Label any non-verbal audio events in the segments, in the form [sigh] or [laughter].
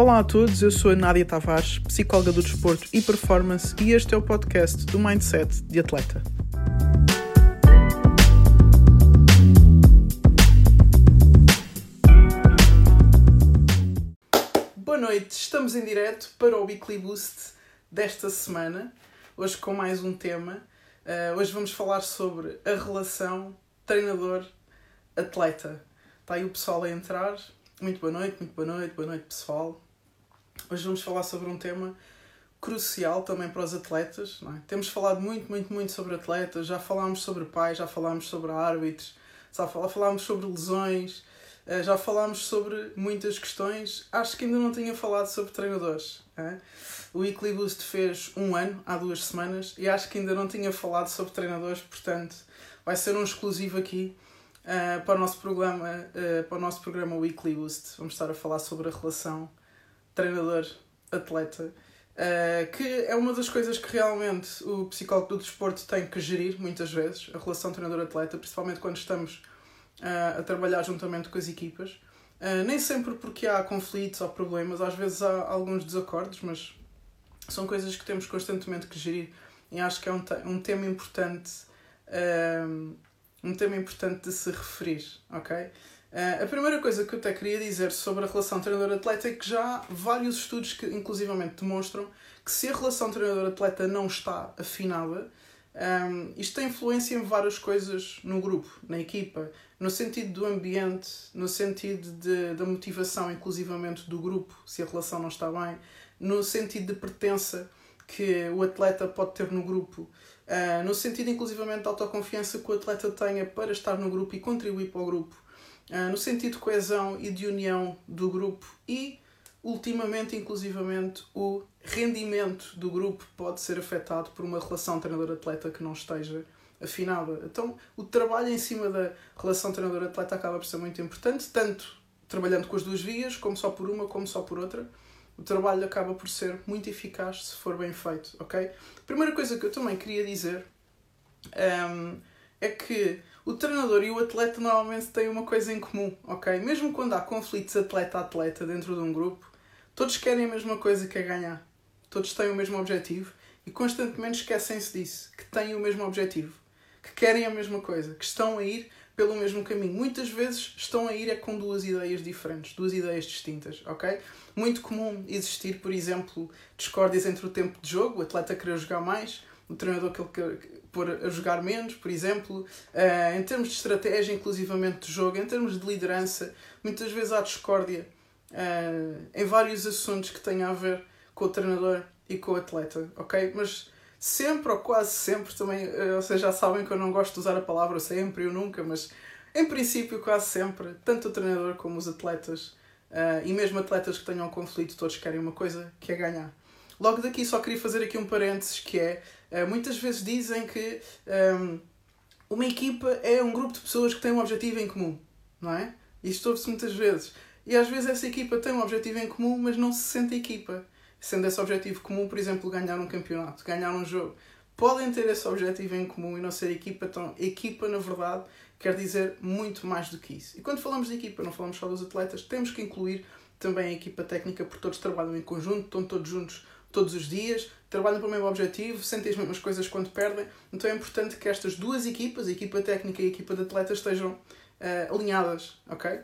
Olá a todos, eu sou a Nádia Tavares, psicóloga do desporto e performance, e este é o podcast do Mindset de Atleta. Boa noite, estamos em direto para o Weekly Boost desta semana, hoje com mais um tema. Uh, hoje vamos falar sobre a relação treinador-atleta. Está aí o pessoal a entrar. Muito boa noite, muito boa noite, boa noite pessoal. Hoje vamos falar sobre um tema crucial também para os atletas. É? Temos falado muito, muito, muito sobre atletas, já falámos sobre pais, já falámos sobre árbitros, já falámos sobre lesões, eh, já falámos sobre muitas questões. Acho que ainda não tinha falado sobre treinadores. É? O Boost fez um ano, há duas semanas, e acho que ainda não tinha falado sobre treinadores, portanto vai ser um exclusivo aqui. Uh, para o nosso programa uh, para o nosso programa Weekly Boost vamos estar a falar sobre a relação treinador-atleta, uh, que é uma das coisas que realmente o psicólogo do desporto tem que gerir muitas vezes, a relação treinador-atleta, principalmente quando estamos uh, a trabalhar juntamente com as equipas. Uh, nem sempre porque há conflitos ou problemas, às vezes há alguns desacordos, mas são coisas que temos constantemente que gerir e acho que é um, te um tema importante um tema importante de se referir, ok? Uh, a primeira coisa que eu até queria dizer sobre a relação treinador-atleta é que já há vários estudos que inclusivamente demonstram que se a relação treinador-atleta não está afinada, um, isto tem influência em várias coisas no grupo, na equipa, no sentido do ambiente, no sentido de, da motivação, inclusivamente do grupo, se a relação não está bem, no sentido de pertença que o atleta pode ter no grupo, uh, no sentido inclusivamente da autoconfiança que o atleta tenha para estar no grupo e contribuir para o grupo. Ah, no sentido de coesão e de união do grupo e, ultimamente, inclusivamente, o rendimento do grupo pode ser afetado por uma relação treinador-atleta que não esteja afinada. Então, o trabalho em cima da relação treinador-atleta acaba por ser muito importante, tanto trabalhando com as duas vias, como só por uma, como só por outra. O trabalho acaba por ser muito eficaz se for bem feito, ok? Primeira coisa que eu também queria dizer um, é que o treinador e o atleta normalmente têm uma coisa em comum, ok? Mesmo quando há conflitos atleta-atleta dentro de um grupo, todos querem a mesma coisa que é ganhar. Todos têm o mesmo objetivo e constantemente esquecem-se disso, que têm o mesmo objetivo, que querem a mesma coisa, que estão a ir pelo mesmo caminho. Muitas vezes estão a ir é com duas ideias diferentes, duas ideias distintas, ok? Muito comum existir, por exemplo, discórdias entre o tempo de jogo, o atleta querer jogar mais, o treinador que ele pôr a jogar menos, por exemplo, uh, em termos de estratégia, inclusivamente de jogo, em termos de liderança, muitas vezes há discórdia uh, em vários assuntos que têm a ver com o treinador e com o atleta, ok? Mas sempre ou quase sempre também, uh, vocês já sabem que eu não gosto de usar a palavra sempre ou nunca, mas em princípio quase sempre, tanto o treinador como os atletas, uh, e mesmo atletas que tenham conflito, todos querem uma coisa, que é ganhar. Logo daqui só queria fazer aqui um parênteses que é, uh, muitas vezes dizem que um, ehm, uma equipa é um grupo de pessoas que têm um objetivo em comum, não é? Isto ouve-se muitas vezes. E às vezes essa equipa tem um objetivo em comum, mas não se sente equipa. Sendo esse objetivo comum, por exemplo, ganhar um campeonato, ganhar um jogo. Podem ter esse objetivo em comum e não ser equipa, então equipa, na verdade, quer dizer muito mais do que isso. E quando falamos de equipa, não falamos só dos atletas, temos que incluir também a equipa técnica, porque todos trabalham em conjunto, estão todos juntos todos os dias, trabalham para o mesmo objetivo, sentem as mesmas coisas quando perdem. Então é importante que estas duas equipas, a equipa técnica e a equipa de atletas, estejam uh, alinhadas, ok?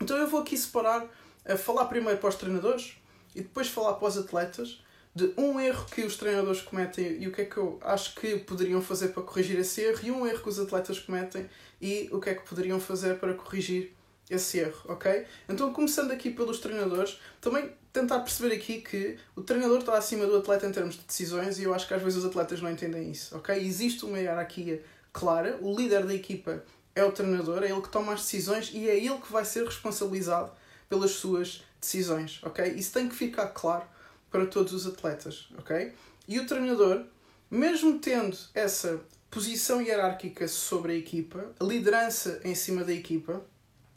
Então eu vou aqui separar, uh, falar primeiro para os treinadores e depois falar para os atletas de um erro que os treinadores cometem e o que é que eu acho que poderiam fazer para corrigir esse erro e um erro que os atletas cometem e o que é que poderiam fazer para corrigir esse erro, ok? Então, começando aqui pelos treinadores, também tentar perceber aqui que o treinador está acima do atleta em termos de decisões e eu acho que às vezes os atletas não entendem isso, ok? Existe uma hierarquia clara, o líder da equipa é o treinador, é ele que toma as decisões e é ele que vai ser responsabilizado pelas suas decisões, ok? Isso tem que ficar claro para todos os atletas, ok? E o treinador, mesmo tendo essa posição hierárquica sobre a equipa, a liderança em cima da equipa,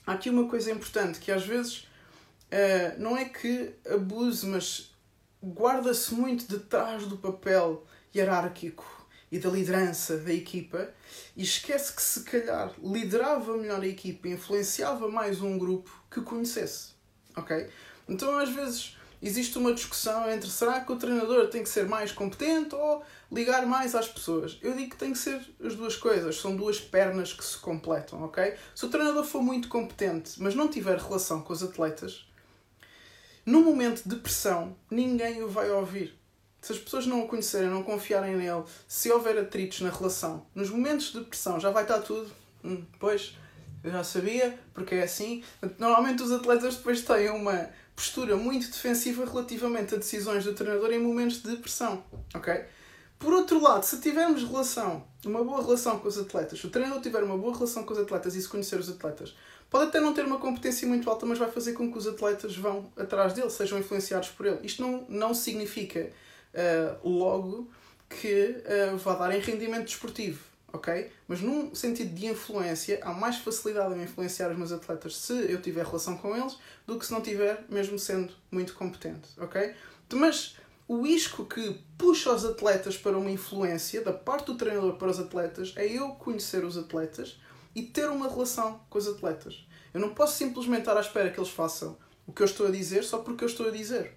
há aqui uma coisa importante que às vezes uh, não é que abuse, mas guarda-se muito detrás do papel hierárquico e da liderança da equipa e esquece que se calhar liderava melhor a equipa, influenciava mais um grupo que conhecesse, ok? Então às vezes existe uma discussão entre será que o treinador tem que ser mais competente ou ligar mais às pessoas. Eu digo que tem que ser as duas coisas, são duas pernas que se completam, ok? Se o treinador for muito competente, mas não tiver relação com os atletas, no momento de pressão, ninguém o vai ouvir. Se as pessoas não o conhecerem, não confiarem nele, se houver atritos na relação, nos momentos de pressão já vai estar tudo. Hum, pois, eu já sabia, porque é assim. Normalmente os atletas depois têm uma postura muito defensiva relativamente a decisões do treinador em momentos de pressão, ok? Por outro lado, se tivermos relação, uma boa relação com os atletas, se o treinador tiver uma boa relação com os atletas e se conhecer os atletas, pode até não ter uma competência muito alta, mas vai fazer com que os atletas vão atrás dele, sejam influenciados por ele. Isto não, não significa uh, logo que uh, vá dar em rendimento desportivo, ok? Mas num sentido de influência, há mais facilidade em influenciar os meus atletas se eu tiver relação com eles do que se não tiver, mesmo sendo muito competente, ok? Mas o isco que puxa os atletas para uma influência da parte do treinador para os atletas é eu conhecer os atletas e ter uma relação com os atletas. Eu não posso simplesmente estar à espera que eles façam o que eu estou a dizer só porque eu estou a dizer.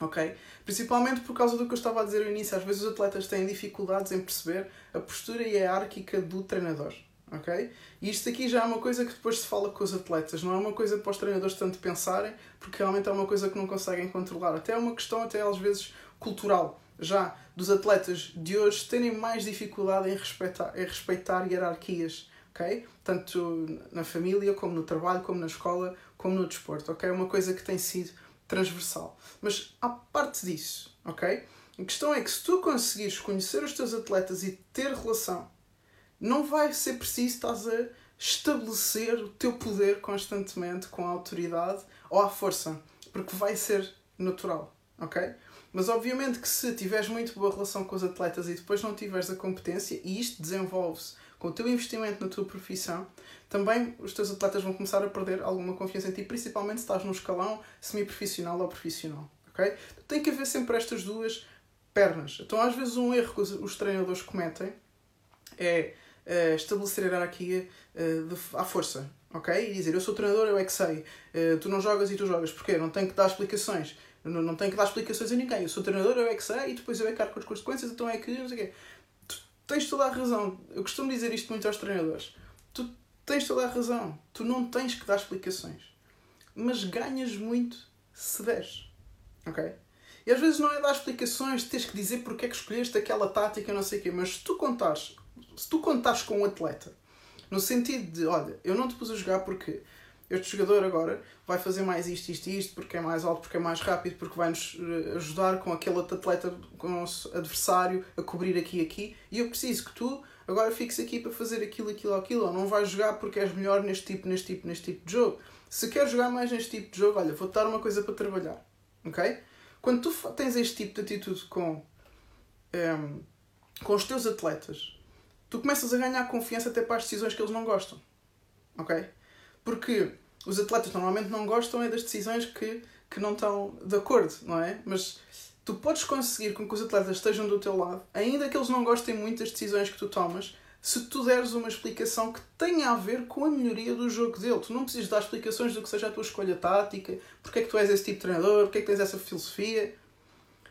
Ok? Principalmente por causa do que eu estava a dizer no início. Às vezes os atletas têm dificuldades em perceber a postura hierárquica do treinador. Ok? E isto aqui já é uma coisa que depois se fala com os atletas, não é uma coisa para os treinadores tanto pensarem, porque realmente é uma coisa que não conseguem controlar. Até é uma questão, até às vezes, cultural, já dos atletas de hoje terem mais dificuldade em respeitar, em respeitar hierarquias, ok? Tanto na família, como no trabalho, como na escola, como no desporto, ok? É uma coisa que tem sido transversal. Mas à parte disso, ok? A questão é que se tu conseguires conhecer os teus atletas e ter relação não vai ser preciso estás a estabelecer o teu poder constantemente com a autoridade ou à força, porque vai ser natural, ok? Mas obviamente que se tiveres muito boa relação com os atletas e depois não tiveres a competência, e isto desenvolve-se com o teu investimento na tua profissão, também os teus atletas vão começar a perder alguma confiança em ti, principalmente se estás no escalão semi-profissional ou profissional. ok? Tem que haver sempre estas duas pernas. Então, às vezes, um erro que os treinadores cometem é uh, estabelecer a hierarquia uh, de, à força, ok? E dizer, eu sou treinador, eu é que sei, uh, tu não jogas e tu jogas, porquê? Não tenho que dar explicações, não, não tenho que dar explicações a ninguém, eu sou treinador, eu é que sei, e depois eu é que arco as consequências, então é que, não sei o quê. Tens toda a razão, eu costumo dizer isto muito aos treinadores, tu tens toda a razão, tu não tens que dar explicações, mas ganhas muito se deres, ok? E às vezes não é dar explicações, tens que dizer porque é que escolheste aquela tática, não sei o quê, mas se tu contares se tu contares com um atleta, no sentido de, olha, eu não te pus a jogar porque este jogador agora vai fazer mais isto, isto e isto, porque é mais alto, porque é mais rápido, porque vai-nos eh, ajudar com aquele atleta, com o nosso adversário, a cobrir aqui e aqui, e eu preciso que tu agora fiques aqui para fazer aquilo, aquilo, aquilo, ou não vais jogar porque és melhor neste tipo, neste tipo, neste tipo de jogo. Se queres jogar mais neste tipo de jogo, olha, vou-te dar uma coisa para trabalhar, ok? Quando tu tens este tipo de atitude com, um, ehm, com os teus atletas, tu começas a ganhar confiança até para as decisões que eles não gostam. Ok? Porque os atletas normalmente não gostam é das decisões que, que não estão de acordo, não é? Mas tu podes conseguir com que os atletas estejam do teu lado, ainda que eles não gostem muito das decisões que tu tomas, se tu deres uma explicação que tenha a ver com a melhoria do jogo dele. Tu não precisas dar explicações do que seja a tua escolha tática, porque é que tu és esse tipo de treinador, porque é que tens essa filosofia.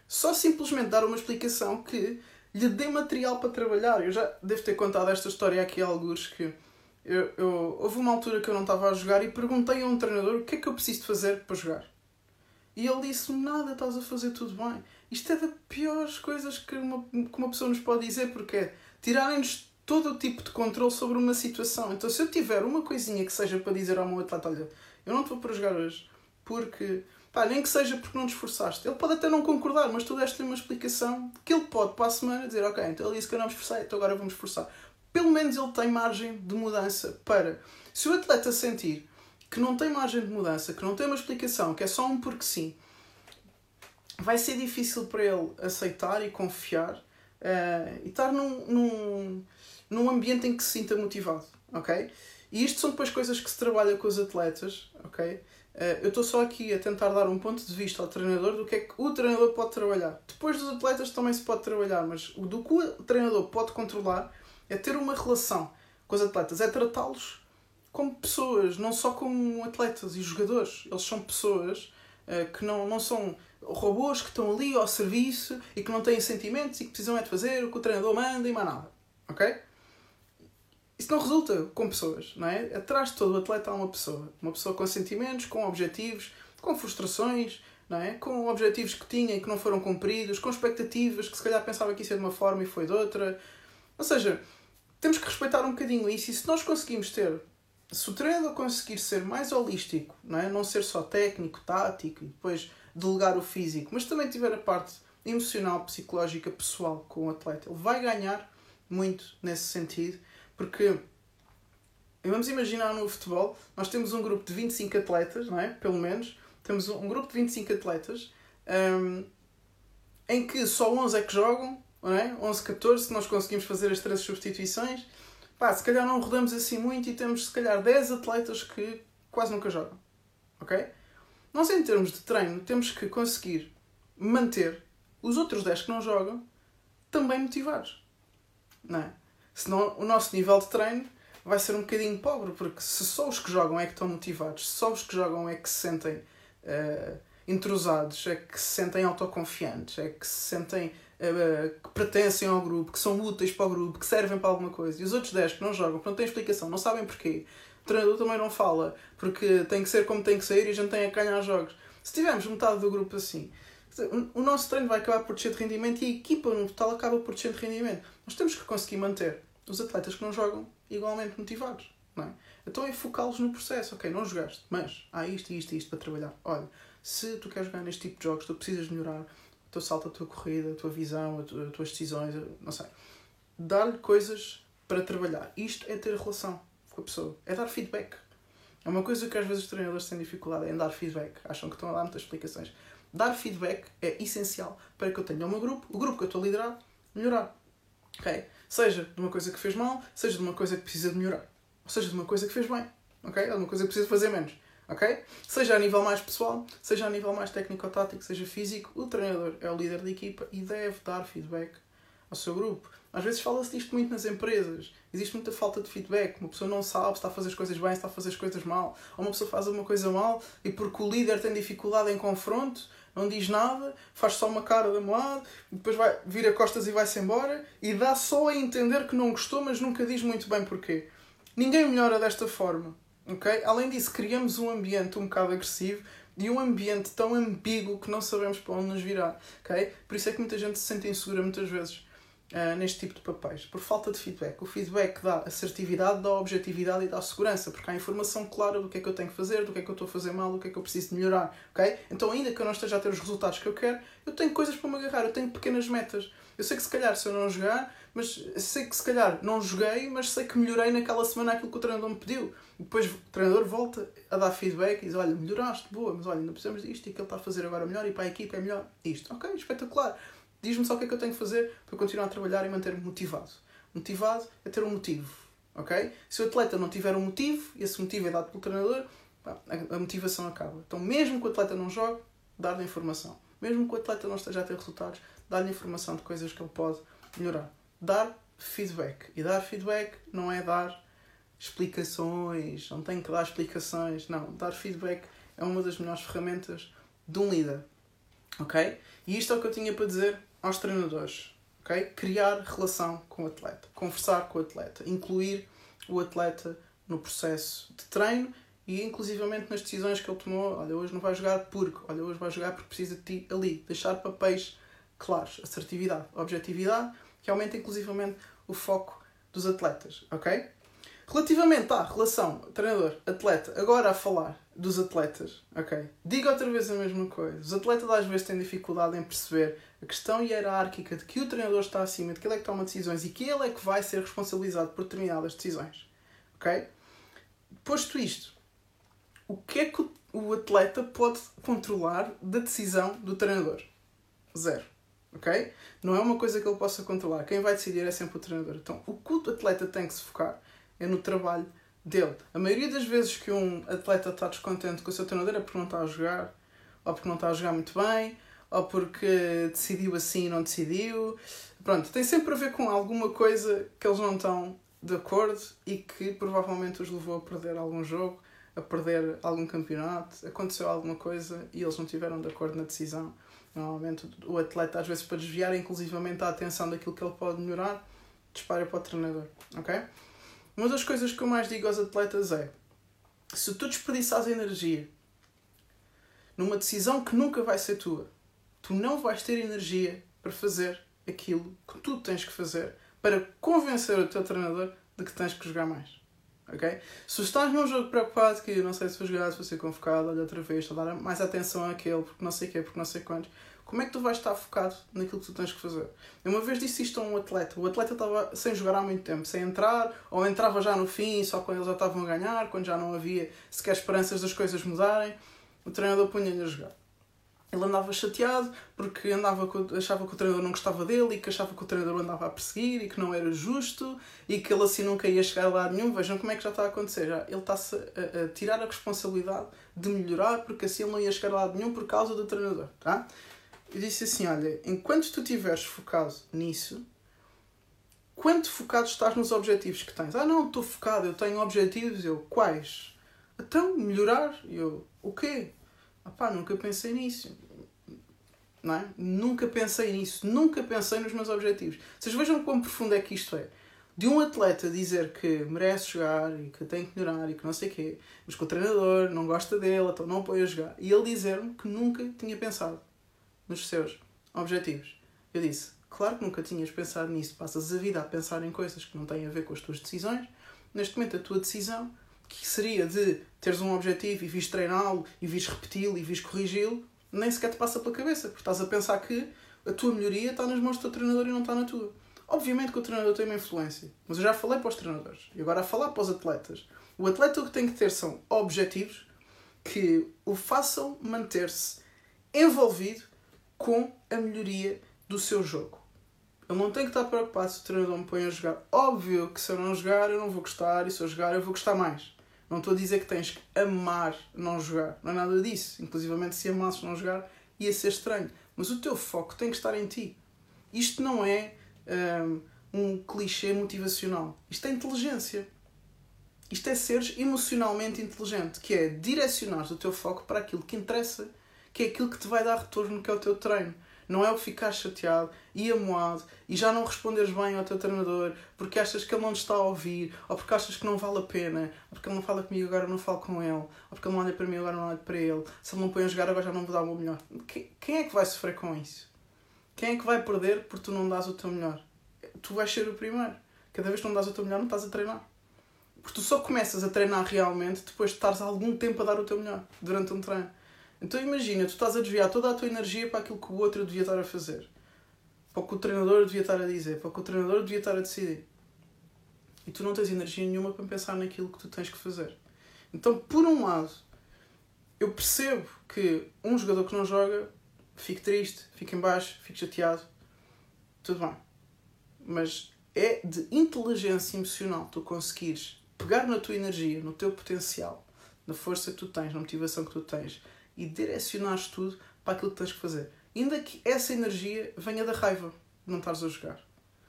Só simplesmente dar uma explicação que lhe dê material para trabalhar. Eu já devo ter contado esta história aqui a alguns que eu, eu, houve uma altura que eu não estava a jogar e perguntei a um treinador o que é que eu preciso fazer para jogar. E ele disse-me: Nada, estás a fazer tudo bem. Isto é das piores coisas que uma, que uma pessoa nos pode dizer, porque é tirarem-nos todo o tipo de controle sobre uma situação. Então, se eu tiver uma coisinha que seja para dizer ao meu atleta: Olha, eu não te vou para jogar hoje porque Pá, nem que seja porque não te esforçaste. Ele pode até não concordar, mas tu deste-lhe uma explicação que ele pode para a semana dizer: Ok, então ele disse que eu não me esforcei, então agora vamos esforçar. Pelo menos ele tem margem de mudança para. Se o atleta sentir que não tem margem de mudança, que não tem uma explicação, que é só um porque sim, vai ser difícil para ele aceitar e confiar uh, e estar num, num, num ambiente em que se sinta motivado, ok? E isto são depois coisas que se trabalha com os atletas, ok? Eh, eu estou só aqui a tentar dar um ponto de vista ao treinador do que é que o treinador pode trabalhar. Depois dos atletas também se pode trabalhar, mas do que o treinador pode controlar é ter uma relação com os atletas, é tratá-los como pessoas, não só como atletas e jogadores. Eles são pessoas uh, que não, não são robôs que estão ali ao serviço e que não têm sentimentos e que precisam é de fazer o que o treinador manda e mais nada. Ok? Isso não resulta com pessoas, não é? Atrás de todo o atleta há uma pessoa. Uma pessoa com sentimentos, com objetivos, com frustrações, não é? Com objetivos que tinha e que não foram cumpridos, com expectativas que se calhar pensava que isso ia de uma forma e foi de outra. Ou seja, temos que respeitar um bocadinho isso e se nós conseguimos ter se o treinador conseguir ser mais holístico, não, é? não ser só técnico, tático e depois delegar o físico, mas também tiver a parte emocional, psicológica, pessoal com o atleta, ele vai ganhar muito nesse sentido, porque vamos imaginar no futebol, nós temos um grupo de 25 atletas, não é? Pelo menos, temos um grupo de 25 atletas um, em que só 11 é que jogam, não é? 11, 14, se nós conseguimos fazer as três substituições, pá, se calhar não rodamos assim muito e temos se calhar 10 atletas que quase nunca jogam. Ok? Nós, em termos de treino, temos que conseguir manter os outros 10 que não jogam também motivados. Não é? Senão o nosso nível de treino vai ser um bocadinho pobre, porque se só os que jogam é que estão motivados, se só os que jogam é que se sentem uh, intrusados, é que se sentem autoconfiantes, é que se sentem que pertencem ao grupo, que são úteis para o grupo, que servem para alguma coisa, e os outros 10 que não jogam, não têm explicação, não sabem porquê, o treinador também não fala, porque tem que ser como tem que ser e a gente tem a ganhar jogos. Se tivermos metade do grupo assim, o nosso treino vai acabar por descer de rendimento e a equipa no total acaba por descer de rendimento. Nós temos que conseguir manter os atletas que não jogam igualmente motivados. Não é? Então é focá-los no processo. Ok, não jogaste, mas há isto, isto e isto para trabalhar. Olha, se tu queres jogar neste tipo de jogos, tu precisas melhorar o teu salto, a tua corrida, a tua visão, as tuas decisões, não sei. Dar-lhe coisas para trabalhar. Isto é ter relação com a pessoa. É dar feedback. É uma coisa que às vezes os treinadores têm dificuldade em dar feedback. Acham que estão a dar muitas explicações. Dar feedback é essencial para que eu tenha o meu grupo, o grupo que eu estou a liderar, melhorar. Ok? Seja de uma coisa que fez mal, seja de uma coisa que precisa de melhorar. Ou seja de uma coisa que fez bem. Ok? Ou de uma coisa que precisa fazer menos. Ok? Seja a nível mais pessoal, seja a nível mais técnico-tático, seja físico, o treinador é o líder da equipa e deve dar feedback ao seu grupo. Às vezes fala-se disto muito nas empresas. Existe muita falta de feedback. Uma pessoa não sabe se está a fazer as coisas bem, se está a fazer as coisas mal. Ou uma pessoa faz alguma coisa mal e porque o líder tem dificuldade em confronto, não diz nada, faz só uma cara de lado, depois vai, vira costas e vai-se embora e dá só a entender que não gostou, mas nunca diz muito bem porquê. Ninguém melhora desta forma. Okay? Além disso, criamos um ambiente um bocado agressivo e um ambiente tão ambíguo que não sabemos para onde nos virar. Okay? Por isso é que muita gente se sente insegura muitas vezes uh, neste tipo de papéis, por falta de feedback. O feedback dá assertividade, dá objetividade e dá segurança, porque há informação clara do que é que eu tenho que fazer, do que é que eu estou a fazer mal, do que é que eu preciso de melhorar. Okay? Então, ainda que eu não esteja a ter os resultados que eu quero, eu tenho coisas para me agarrar, eu tenho pequenas metas. Eu sei que se calhar se eu não jogar, mas sei que se calhar não joguei, mas sei que melhorei naquela semana aquilo que o treinador me pediu. Depois o treinador volta a dar feedback e diz: Olha, melhoraste, boa, mas olha, ainda precisamos disto e ele está a fazer agora melhor e para a equipa é melhor isto. Ok, espetacular. Diz-me só o que é que eu tenho que fazer para continuar a trabalhar e manter-me motivado. Motivado é ter um motivo. Ok? Se o atleta não tiver um motivo, e esse motivo é dado pelo treinador, a motivação acaba. Então, mesmo que o atleta não jogue, dar-lhe informação. Mesmo que o atleta não esteja a ter resultados, dar-lhe informação de coisas que ele pode melhorar. Dar feedback. E dar feedback não é dar explicações, não tem que dar explicações. Não, dar feedback é uma das melhores ferramentas de um líder. Ok? E isto é o que eu tinha para dizer aos treinadores. Ok? Criar relação com o atleta, conversar com o atleta, incluir o atleta no processo de treino e inclusivamente nas decisões que ele tomou. Olha, hoje não vai jogar porque, olha, hoje vai jogar porque precisa de ti ali. Deixar papéis claros, assertividade, objetividade, que aumenta inclusivamente o foco dos atletas, ok? Relativamente à relação treinador-atleta, agora a falar dos atletas, ok? Digo outra vez a mesma coisa. Os atletas às vezes têm dificuldade em perceber a questão hierárquica de que o treinador está acima, de que ele é que toma decisões e que ele é que vai ser responsabilizado por determinadas decisões, ok? Posto isto, o que é que o atleta pode controlar da decisão do treinador? Zero. Ok? Não é uma coisa que ele possa controlar. Quem vai decidir é sempre o treinador. Então, o que o atleta tem que se focar é no trabalho dele. A maioria das vezes que um atleta está descontente com o seu treinador é porque não está a jogar, ou porque não está a jogar muito bem, ou porque decidiu assim e não decidiu. Pronto, tem sempre a ver com alguma coisa que eles não estão de acordo e que provavelmente os levou a perder algum jogo a perder algum campeonato, aconteceu alguma coisa e eles não tiveram de acordo na decisão. Normalmente o atleta, às vezes, para desviar inclusivamente a atenção daquilo que ele pode melhorar, dispara para o treinador. Ok? Uma das coisas que eu mais digo aos atletas é: se tu desperdiçares energia numa decisão que nunca vai ser tua, tu não vais ter energia para fazer aquilo que tu tens que fazer para convencer o teu treinador de que tens que jogar mais. Ok? Se estás num jogo preocupado que não sei se vou jogar, se vou ser convocado, olha outra vez, estou a dar mais atenção àquele, porque não sei o quê, porque não sei quantos, como é que tu vais estar focado naquilo que tu tens que fazer? Eu uma vez disse isto a um atleta. O atleta estava sem jogar há muito tempo, sem entrar, ou entrava já no fim, só quando eles já estavam a ganhar, quando já não havia sequer esperanças das coisas mudarem. O treinador punha-lhe a jogar. Ele andava chateado porque andava achava que o treinador não gostava dele e que achava que o treinador andava a perseguir e que não era justo e que ele assim nunca ia chegar a lado nenhum. Vejam como é que já está a acontecer. Já, ele está-se a, a, tirar a responsabilidade de melhorar porque assim ele não ia chegar a lado nenhum por causa do treinador. Tá? Eu disse assim: olha, enquanto tu estiveres focado nisso, quanto focado estás nos objetivos que tens? Ah, não, estou focado, eu tenho objetivos. Eu, quais? Então, melhorar. Eu, o quê? Ah pá, nunca pensei nisso. Não é? Nunca pensei nisso. Nunca pensei nos meus objetivos. Vocês vejam quão profundo é que isto é. De um atleta dizer que merece jogar e que tem que melhorar e que não sei o quê, mas que o treinador não gosta dele, então não põe a jogar. E ele dizer-me que nunca tinha pensado nos seus objetivos. Eu disse, claro que nunca tinhas pensado nisso. Passas a vida a pensar em coisas que não têm a ver com as tuas decisões. Neste momento, a tua decisão que seria de teres um objetivo e vis treiná-lo, e vis repeti-lo, e vis corrigi-lo, nem sequer te passa pela cabeça, porque estás a pensar que a tua melhoria está nas mãos do teu treinador e não está na tua. Obviamente que o treinador tem uma influência, mas eu já falei para os treinadores, e agora a falar para os atletas. O atleta o que tem que ter são objetivos que o façam manter-se envolvido com a melhoria do seu jogo. Ele não tem que estar preocupado se o treinador me põe a jogar. Óbvio que se eu não jogar eu não vou gostar, e se eu jogar eu vou gostar mais. Não estou a dizer que tens que amar não jogar. Não é nada disso. Inclusive, se amasses não jogar, ia ser estranho. Mas o teu foco tem que estar em ti. Isto não é um, um clichê motivacional. Isto é inteligência. Isto é seres emocionalmente inteligente, que é direcionar o teu foco para aquilo que interessa, que é aquilo que te vai dar retorno, que é o teu treino. Não é o ficar chateado e amoado e já não responderes bem ao teu treinador porque achas que ele não te está a ouvir, ou porque achas que não vale a pena, ou porque ele não fala comigo agora não falo com ele, ou porque ele não olha para mim agora não olho para ele, se ele não põe a jogar agora já não vou dar o meu melhor. Quem é que vai sofrer com isso? Quem é que vai perder porque tu não dás o teu melhor? Tu vais ser o primeiro. Cada vez que não dás o teu melhor, não estás a treinar. Porque tu só começas a treinar realmente depois de estares algum tempo a dar o teu melhor durante um treino. Então imagina, tu estás a desviar toda a tua energia para aquilo que o outro devia estar a fazer. Para o que o treinador devia estar a dizer, para o que o treinador devia estar a decidir. E tu não tens energia nenhuma para pensar naquilo que tu tens que fazer. Então, por um lado, eu percebo que um jogador que não joga fique triste, fique em baixo, fique chateado. Tudo bem. Mas é de inteligência emocional tu conseguires pegar na tua energia, no teu potencial, na força que tu tens, na motivação que tu tens e direcionares tudo para aquilo que tens que fazer. Ainda que essa energia venha da raiva de não estares a jogar.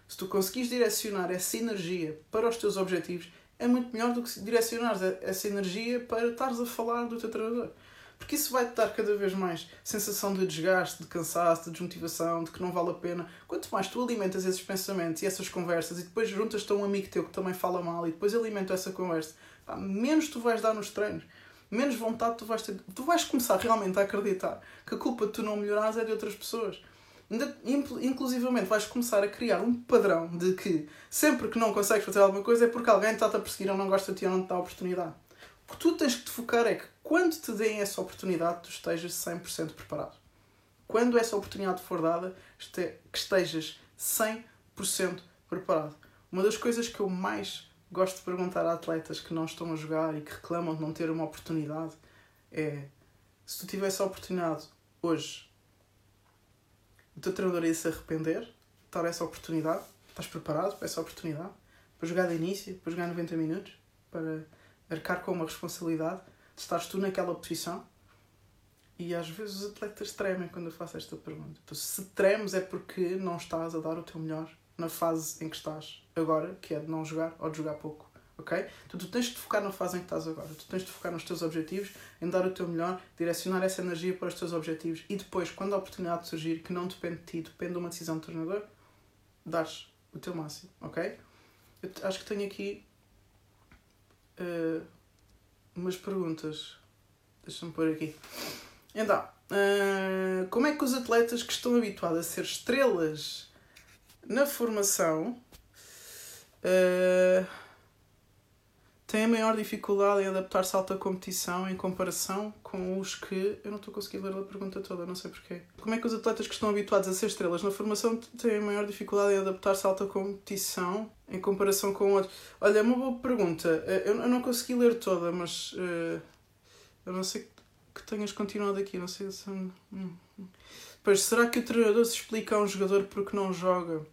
Se tu conseguires direcionar essa energia para os teus objetivos, é muito melhor do que direcionares essa energia para estares a falar do teu treinador. Porque isso vai-te dar cada vez mais sensação de desgaste, de cansaço, de desmotivação, de que não vale a pena. Quanto mais tu alimentas esses pensamentos e essas conversas e depois juntas-te a um amigo teu que também fala mal e depois alimenta essa conversa, menos tu vais dar nos treinos menos vontade tu vais ter. Tu vais começar realmente a acreditar que a culpa de tu não melhorares é de outras pessoas. Inclusivamente vais começar a criar um padrão de que sempre que não consegues fazer alguma coisa é porque alguém está-te a perseguir ou não gosta de ti ou não te dá a oportunidade. O que tu tens que te focar é que quando te deem essa oportunidade tu estejas 100% preparado. Quando essa oportunidade for dada, que estejas 100% preparado. Uma das coisas que eu mais gosto de perguntar a atletas que não estão a jogar e que reclamam de não ter uma oportunidade é se tu tivesse a oportunidade hoje o teu treinador ia se arrepender de dar essa oportunidade? Estás preparado para essa oportunidade? Para jogar de início, para jogar 90 minutos? Para arcar com uma responsabilidade? De estares tu naquela posição? E às vezes os atletas tremem quando eu faço esta pergunta. Então, se tremes é porque não estás a dar o teu melhor na fase em que estás agora, que é de não jogar ou de jogar pouco, ok? Então tu tens de focar na fase em que estás agora. Tu tens de focar nos teus objetivos, em dar o teu melhor, direcionar essa energia para os teus objetivos e depois, quando a oportunidade surgir, que não depende de ti, depende de uma decisão do treinador, dares o teu máximo, ok? Eu acho que tenho aqui uh, umas perguntas. Deixa-me pôr aqui. Então, uh, como é que os atletas que estão habituados a ser estrelas na formação uh, têm a maior dificuldade em adaptar-se à alta competição em comparação com os que. Eu não estou conseguindo ler a pergunta toda, não sei porquê. Como é que os atletas que estão habituados a ser estrelas na formação têm a maior dificuldade em adaptar-se à alta competição em comparação com outros? Olha, é uma boa pergunta. Eu não consegui ler toda, mas. Uh, eu não sei que tenhas continuado aqui, não sei se. Hum, hum. Pois, será que o treinador se explica a um jogador porque não joga?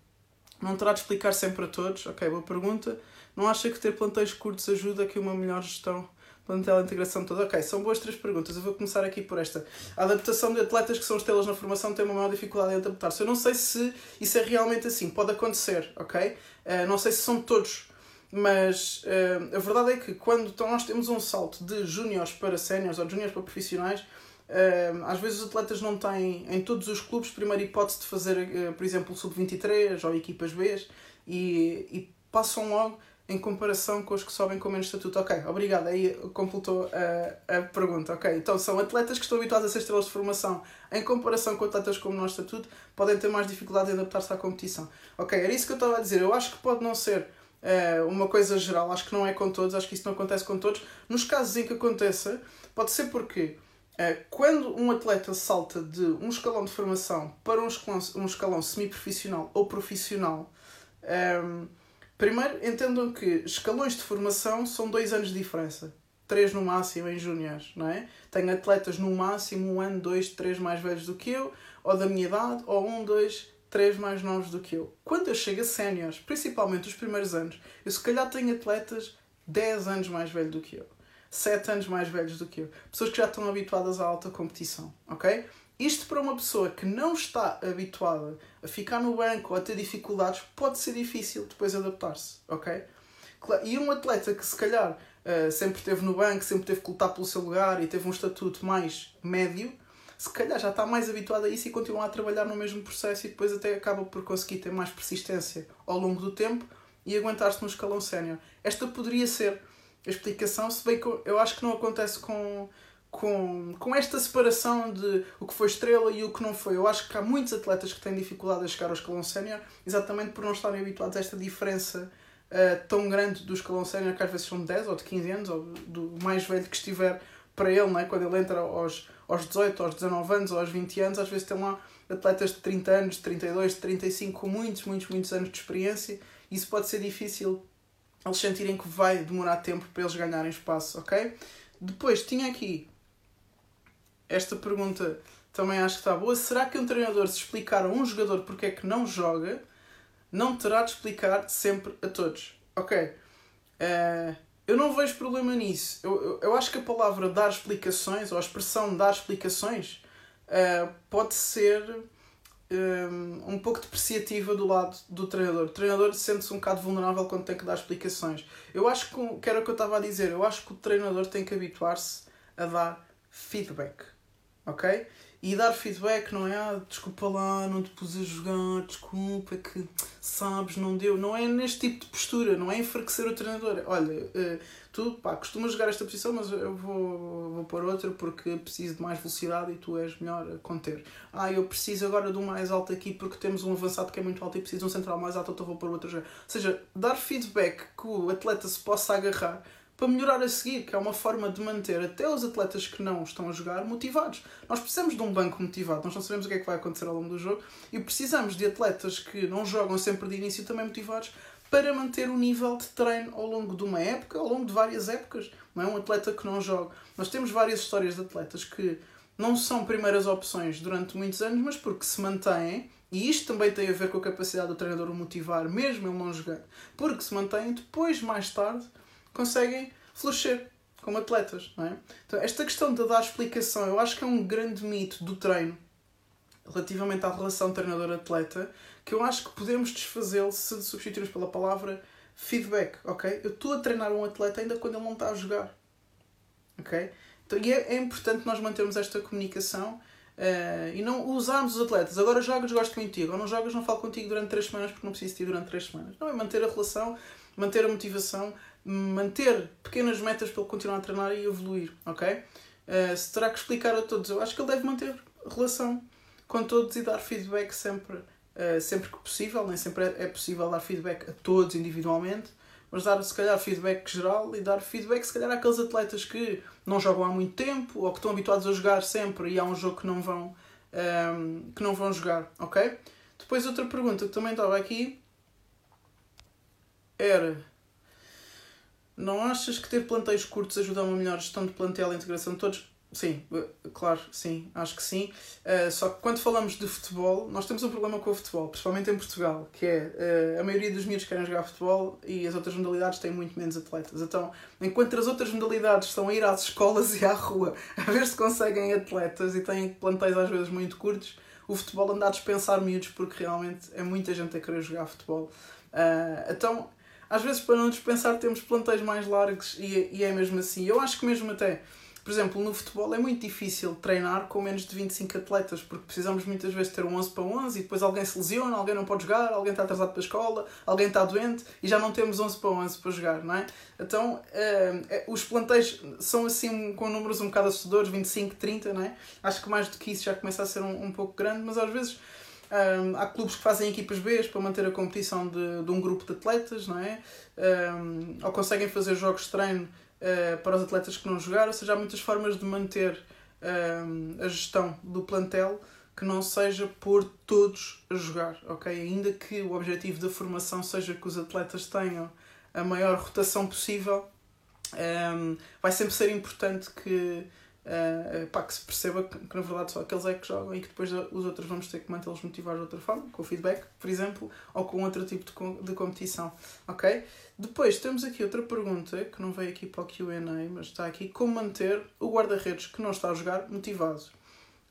Não terá de explicar sempre a todos? Ok, boa pergunta. Não acha que ter plantéis curtos ajuda a que uma melhor gestão plantel integração toda? Ok, são boas três perguntas. Eu vou começar aqui por esta. A adaptação de atletas que são estrelas na formação tem uma maior dificuldade em adaptar-se. Eu não sei se isso é realmente assim. Pode acontecer, ok? Uh, não sei se são todos. Mas uh, a verdade é que quando nós temos um salto de júniores para séniores ou júniores para profissionais, às vezes os atletas não têm em todos os clubes primeira hipótese de fazer, por exemplo, o sub-23 ou equipas B e, e passam logo em comparação com os que sobem com menos estatuto. Ok, obrigado. Aí completou a, a pergunta. Ok, então são atletas que estão habituados a ser estrelas de formação em comparação com atletas com menor estatuto podem ter mais dificuldade em adaptar-se à competição. Ok, era isso que eu estava a dizer. Eu acho que pode não ser uh, uma coisa geral, acho que não é com todos, acho que isso não acontece com todos. Nos casos em que aconteça, pode ser porque quando um atleta salta de um escalão de formação para um escalão, um escalão semi-profissional ou profissional. Um, ehm, Primeiro, entendam que escalões de formação são dois anos de diferença. Três no máximo em júniores, não é? Tenho atletas no máximo um ano, dois, três mais velhos do que eu, ou da minha idade, ou um, dois, três mais novos do que eu. Quando eu chego a séniores, principalmente os primeiros anos, eu se calhar tenho atletas 10 anos mais velhos do que eu. 7 anos mais velhos do que eu. Pessoas que já estão habituadas à alta competição, ok? Isto para uma pessoa que não está habituada a ficar no banco ou a ter dificuldades, pode ser difícil depois adaptar-se, ok? E um atleta que se calhar uh, sempre esteve no banco, sempre teve que lutar pelo seu lugar e teve um estatuto mais médio, se calhar já está mais habituado a isso e continua a trabalhar no mesmo processo e depois até acaba por conseguir ter mais persistência ao longo do tempo e aguentar-se no escalão sénior. Esta poderia ser a explicação, se bem que eu acho que não acontece com com, com esta separação de o que foi estrela e o que não foi. Eu acho que há muitos atletas que têm dificuldade a chegar ao escalão sénior exatamente por não estarem habituados a esta diferença uh, tão grande do escalão sénior, que às vezes são de 10 ou de 15 anos, ou do mais velho que estiver para ele, não é? quando ele entra aos, aos 18, aos 19 anos ou aos 20 anos, às vezes tem lá atletas de 30 anos, de 32, de 35, com muitos, muitos, muitos anos de experiência. Isso pode ser difícil eles sentirem que vai demorar tempo para eles ganharem espaço, ok? Depois tinha aqui esta pergunta também acho que está boa. Será que um treinador, se explicar a um jogador porque é que não joga, não terá de explicar sempre a todos? Ok. Uh, eu não vejo problema nisso. Eu, eu, eu, acho que a palavra dar explicações, ou a expressão dar explicações, uh, pode ser um, pouco depreciativa do lado do treinador. O treinador sente-se um bocado vulnerável quando tem que dar explicações. Eu acho que, que era o que eu estava a dizer, eu acho que o treinador tem que habituar-se a dar feedback ok? E dar feedback não é, ah, desculpa lá, não te pus a jogar, desculpa, é que sabes, não deu. Não é neste tipo de postura, não é enfraquecer o treinador. Olha, uh, tu pá, costumas jogar esta posição, mas eu vou, vou pôr outra porque preciso de mais velocidade e tu és melhor a conter. Ah, eu preciso agora de um mais alto aqui porque temos um avançado que é muito alto e preciso de um central mais alto, então vou pôr outra já. Ou seja, dar feedback que o atleta se possa agarrar para melhorar a seguir, que é uma forma de manter até os atletas que não estão a jogar motivados. Nós precisamos de um banco motivado, nós não sabemos o que é que vai acontecer ao longo do jogo e precisamos de atletas que não jogam sempre de início também motivados para manter o nível de treino ao longo de uma época, ao longo de várias épocas. Não é um atleta que não joga. Nós temos várias histórias de atletas que não são primeiras opções durante muitos anos, mas porque se mantêm, e isto também tem a ver com a capacidade do treinador motivar, mesmo ele não jogando, porque se mantêm depois, mais tarde, conseguem florescer como atletas. Não é? Então, esta questão de dar explicação, eu acho que é um grande mito do treino relativamente à relação treinador-atleta, que eu acho que podemos desfazê-lo se substituirmos pela palavra feedback, ok? Eu estou a treinar um atleta ainda quando ele não está a jogar, ok? Então, e é, é importante nós mantermos esta comunicação uh, e não usarmos os atletas. Agora jogas, gosto contigo. Ou não jogas, não falo contigo durante três semanas porque não preciso de ti durante três semanas. Não, é manter a relação, manter a motivação, manter pequenas metas para ele continuar a treinar e evoluir, ok? Uh, se terá que explicar a todos, eu acho que ele deve manter relação com todos e dar feedback sempre, uh, sempre que possível. Nem sempre é, é possível dar feedback a todos individualmente, mas dar se calhar feedback geral e dar feedback se calhar àqueles atletas que não jogam há muito tempo ou que estão habituados a jogar sempre e há um jogo que não vão, um, ehm, que não vão jogar, ok? Depois outra pergunta que também estava aqui era não achas que ter planteios curtos ajuda a uma melhor gestão de plantel e integração de todos? Sim, eh, claro, sim, acho que sim. Uh, só que quando falamos de futebol, nós temos um problema com o futebol, principalmente em Portugal, que é uh, a maioria dos miúdos querem jogar futebol e as outras modalidades têm muito menos atletas. Então, enquanto as outras modalidades estão a ir às escolas e à rua [laughs] a ver se conseguem atletas e têm plantéis às vezes muito curtos, o futebol anda a dispensar miúdos porque realmente é muita gente a querer jogar futebol. Uh, então, às vezes para não dispensar temos plantéis mais largos e, e é mesmo assim. Eu acho que mesmo até por exemplo, no futebol é muito difícil treinar com menos de 25 atletas, porque precisamos muitas vezes ter um 11 para 11 e depois alguém se lesiona, alguém não pode jogar, alguém está atrasado para a escola, alguém está doente e já não temos 11 para 11 para jogar, não é? Então, uh, os plantéis são assim com números um bocado assustadores, 25, 30, não é? Acho que mais do que isso já começa a ser um, um pouco grande, mas às vezes. Um, há clubes que fazem equipas B para manter a competição de, de um grupo de atletas, não é? Um, ou conseguem fazer jogos de treino uh, para os atletas que não jogaram, ou seja, há muitas formas de manter uh, a gestão do plantel que não seja por todos a jogar, ok? Ainda que o objetivo da formação seja que os atletas tenham a maior rotação possível, um, ehm, vai sempre ser importante que uh, pá, que se perceba que, que, na verdade só aqueles é que jogam e que depois os outros vamos ter que mantê-los motivados de outra forma, com feedback, por exemplo, ou com outro tipo de, de competição. Ok? Depois temos aqui outra pergunta que não veio aqui para o QA, mas está aqui: como manter o guarda-redes que não está a jogar motivado?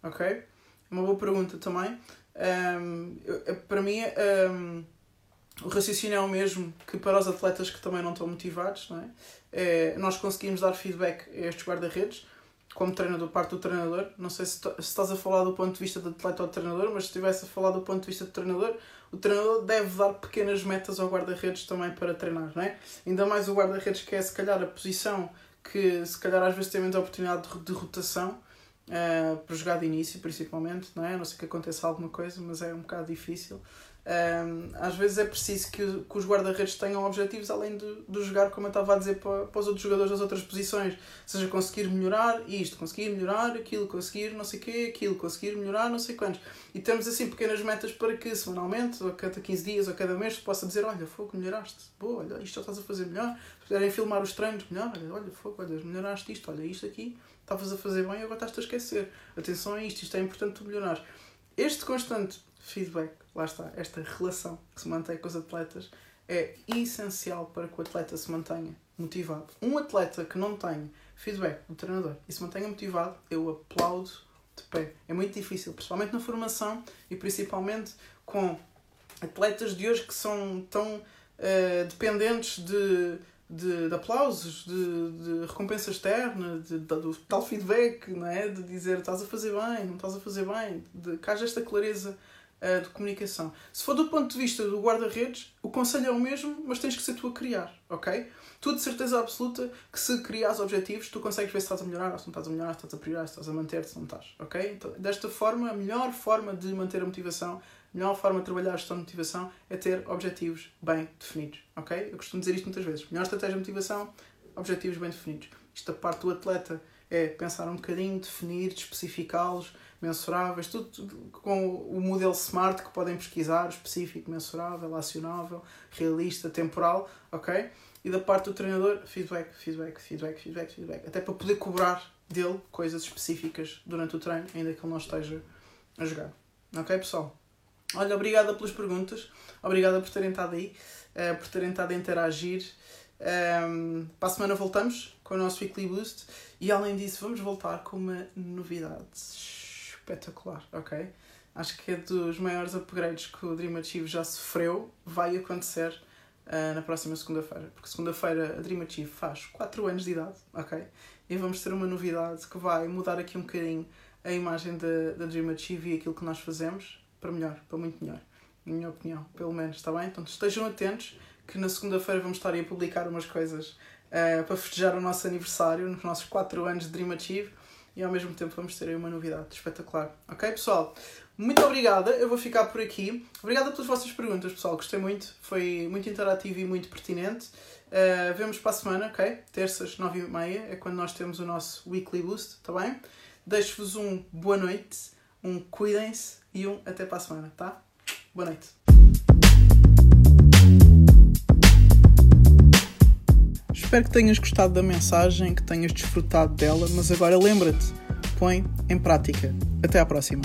Ok? Uma boa pergunta também. Um, eu, para mim, um, o raciocínio é o mesmo que para os atletas que também não estão motivados. Não é? é nós conseguimos dar feedback a estes guarda-redes como treinador, parte do treinador. Não sei se, se estás a falar do ponto de vista do atleta ou do treinador, mas se estivesse a falar do ponto de vista do treinador, o treinador deve dar pequenas metas ao guarda-redes também para treinar, não é? Ainda mais o guarda-redes que é se calhar a posição que se calhar às vezes tem menos oportunidade de, de rotação uh, para jogar de início, principalmente, não é? A não sei que aconteça alguma coisa, mas é um bocado difícil. Um, às vezes é preciso que, que os guarda-redes tenham objetivos além de, de jogar, como eu estava a dizer, para, para os outros jogadores das outras posições. Ou seja, conseguir melhorar isto, conseguir melhorar aquilo, conseguir não sei o quê, aquilo, conseguir melhorar não sei quantos. E temos assim pequenas metas para que semanalmente, ou cada 15 dias, ou cada mês, possa dizer: Olha, fogo, melhoraste, boa, olha, isto já estás a fazer melhor. Se puderem filmar os treinos, melhor, olha, olha, fogo, olha, melhoraste isto, olha, isto aqui, estavas a fazer bem, agora estás-te a esquecer. Atenção a isto, isto é importante tu melhorar. Este constante feedback, lá está, esta relação que se mantém com os atletas é essencial para que o atleta se mantenha motivado. Um atleta que não tem feedback do treinador e se mantenha motivado, eu aplaudo de pé. É muito difícil, principalmente na formação e principalmente com atletas de hoje que são tão uh, dependentes de, de, de aplausos, de, de, recompensa externa, de, de, do tal feedback, não é? de dizer estás a fazer bem, não estás a fazer bem, de que haja esta clareza uh, de comunicação. Se for do ponto de vista do guarda-redes, o conselho é o mesmo, mas tens que ser tu a criar, ok? Tu de certeza absoluta que se criares objetivos, tu consegues ver se estás a melhorar, se não estás a melhorar, se estás a priorar, se estás a manter, se não estás, ok? Então, desta forma, a melhor forma de manter a motivação, a melhor forma de trabalhar a gestão de motivação é ter objetivos bem definidos, ok? Eu costumo dizer isto muitas vezes. Melhor estratégia de motivação, objetivos bem definidos. Isto da parte do atleta é pensar um bocadinho, definir, especificá-los, mensuráveis, tudo, com o modelo SMART que podem pesquisar, específico, mensurável, acionável, realista, temporal, ok? E da parte do treinador, feedback, feedback, feedback, feedback, feedback. Até para poder cobrar dele coisas específicas durante o treino, ainda que ele não esteja a jogar. Ok, pessoal? Olha, obrigada pelas perguntas, obrigada por terem estado aí, uh, por terem estado a interagir. Um, ehm, para a semana voltamos com o nosso Weekly Boost e além disso vamos voltar com uma novidade espetacular, ok? Acho que é dos maiores upgrades que o Dream Achieve já sofreu, vai acontecer uh, na próxima segunda-feira. Porque segunda-feira a Dream Achieve faz 4 anos de idade, ok? E vamos ter uma novidade que vai mudar aqui um bocadinho a imagem da, Dream Achieve e aquilo que nós fazemos para melhor, para muito melhor. Na minha opinião, pelo menos, está bem? Então estejam atentos que na segunda-feira vamos estar aí a publicar umas coisas uh, para festejar o nosso aniversário, nos nossos 4 anos de Dream Achieve e ao mesmo tempo vamos ter aí uma novidade espetacular. Ok, pessoal? Muito obrigada, eu vou ficar por aqui. Obrigada pelas vossas perguntas, pessoal. Gostei muito, foi muito interativo e muito pertinente. Uh, vemos para a semana, ok? Terças, nove e meia, é quando nós temos o nosso Weekly Boost, tá bem? Deixo-vos um boa noite, um cuidem-se e um até para a semana, tá? Boa noite. Espero que tenhas gostado da mensagem, que tenhas desfrutado dela, mas agora lembra-te, põe em prática. Até à próxima.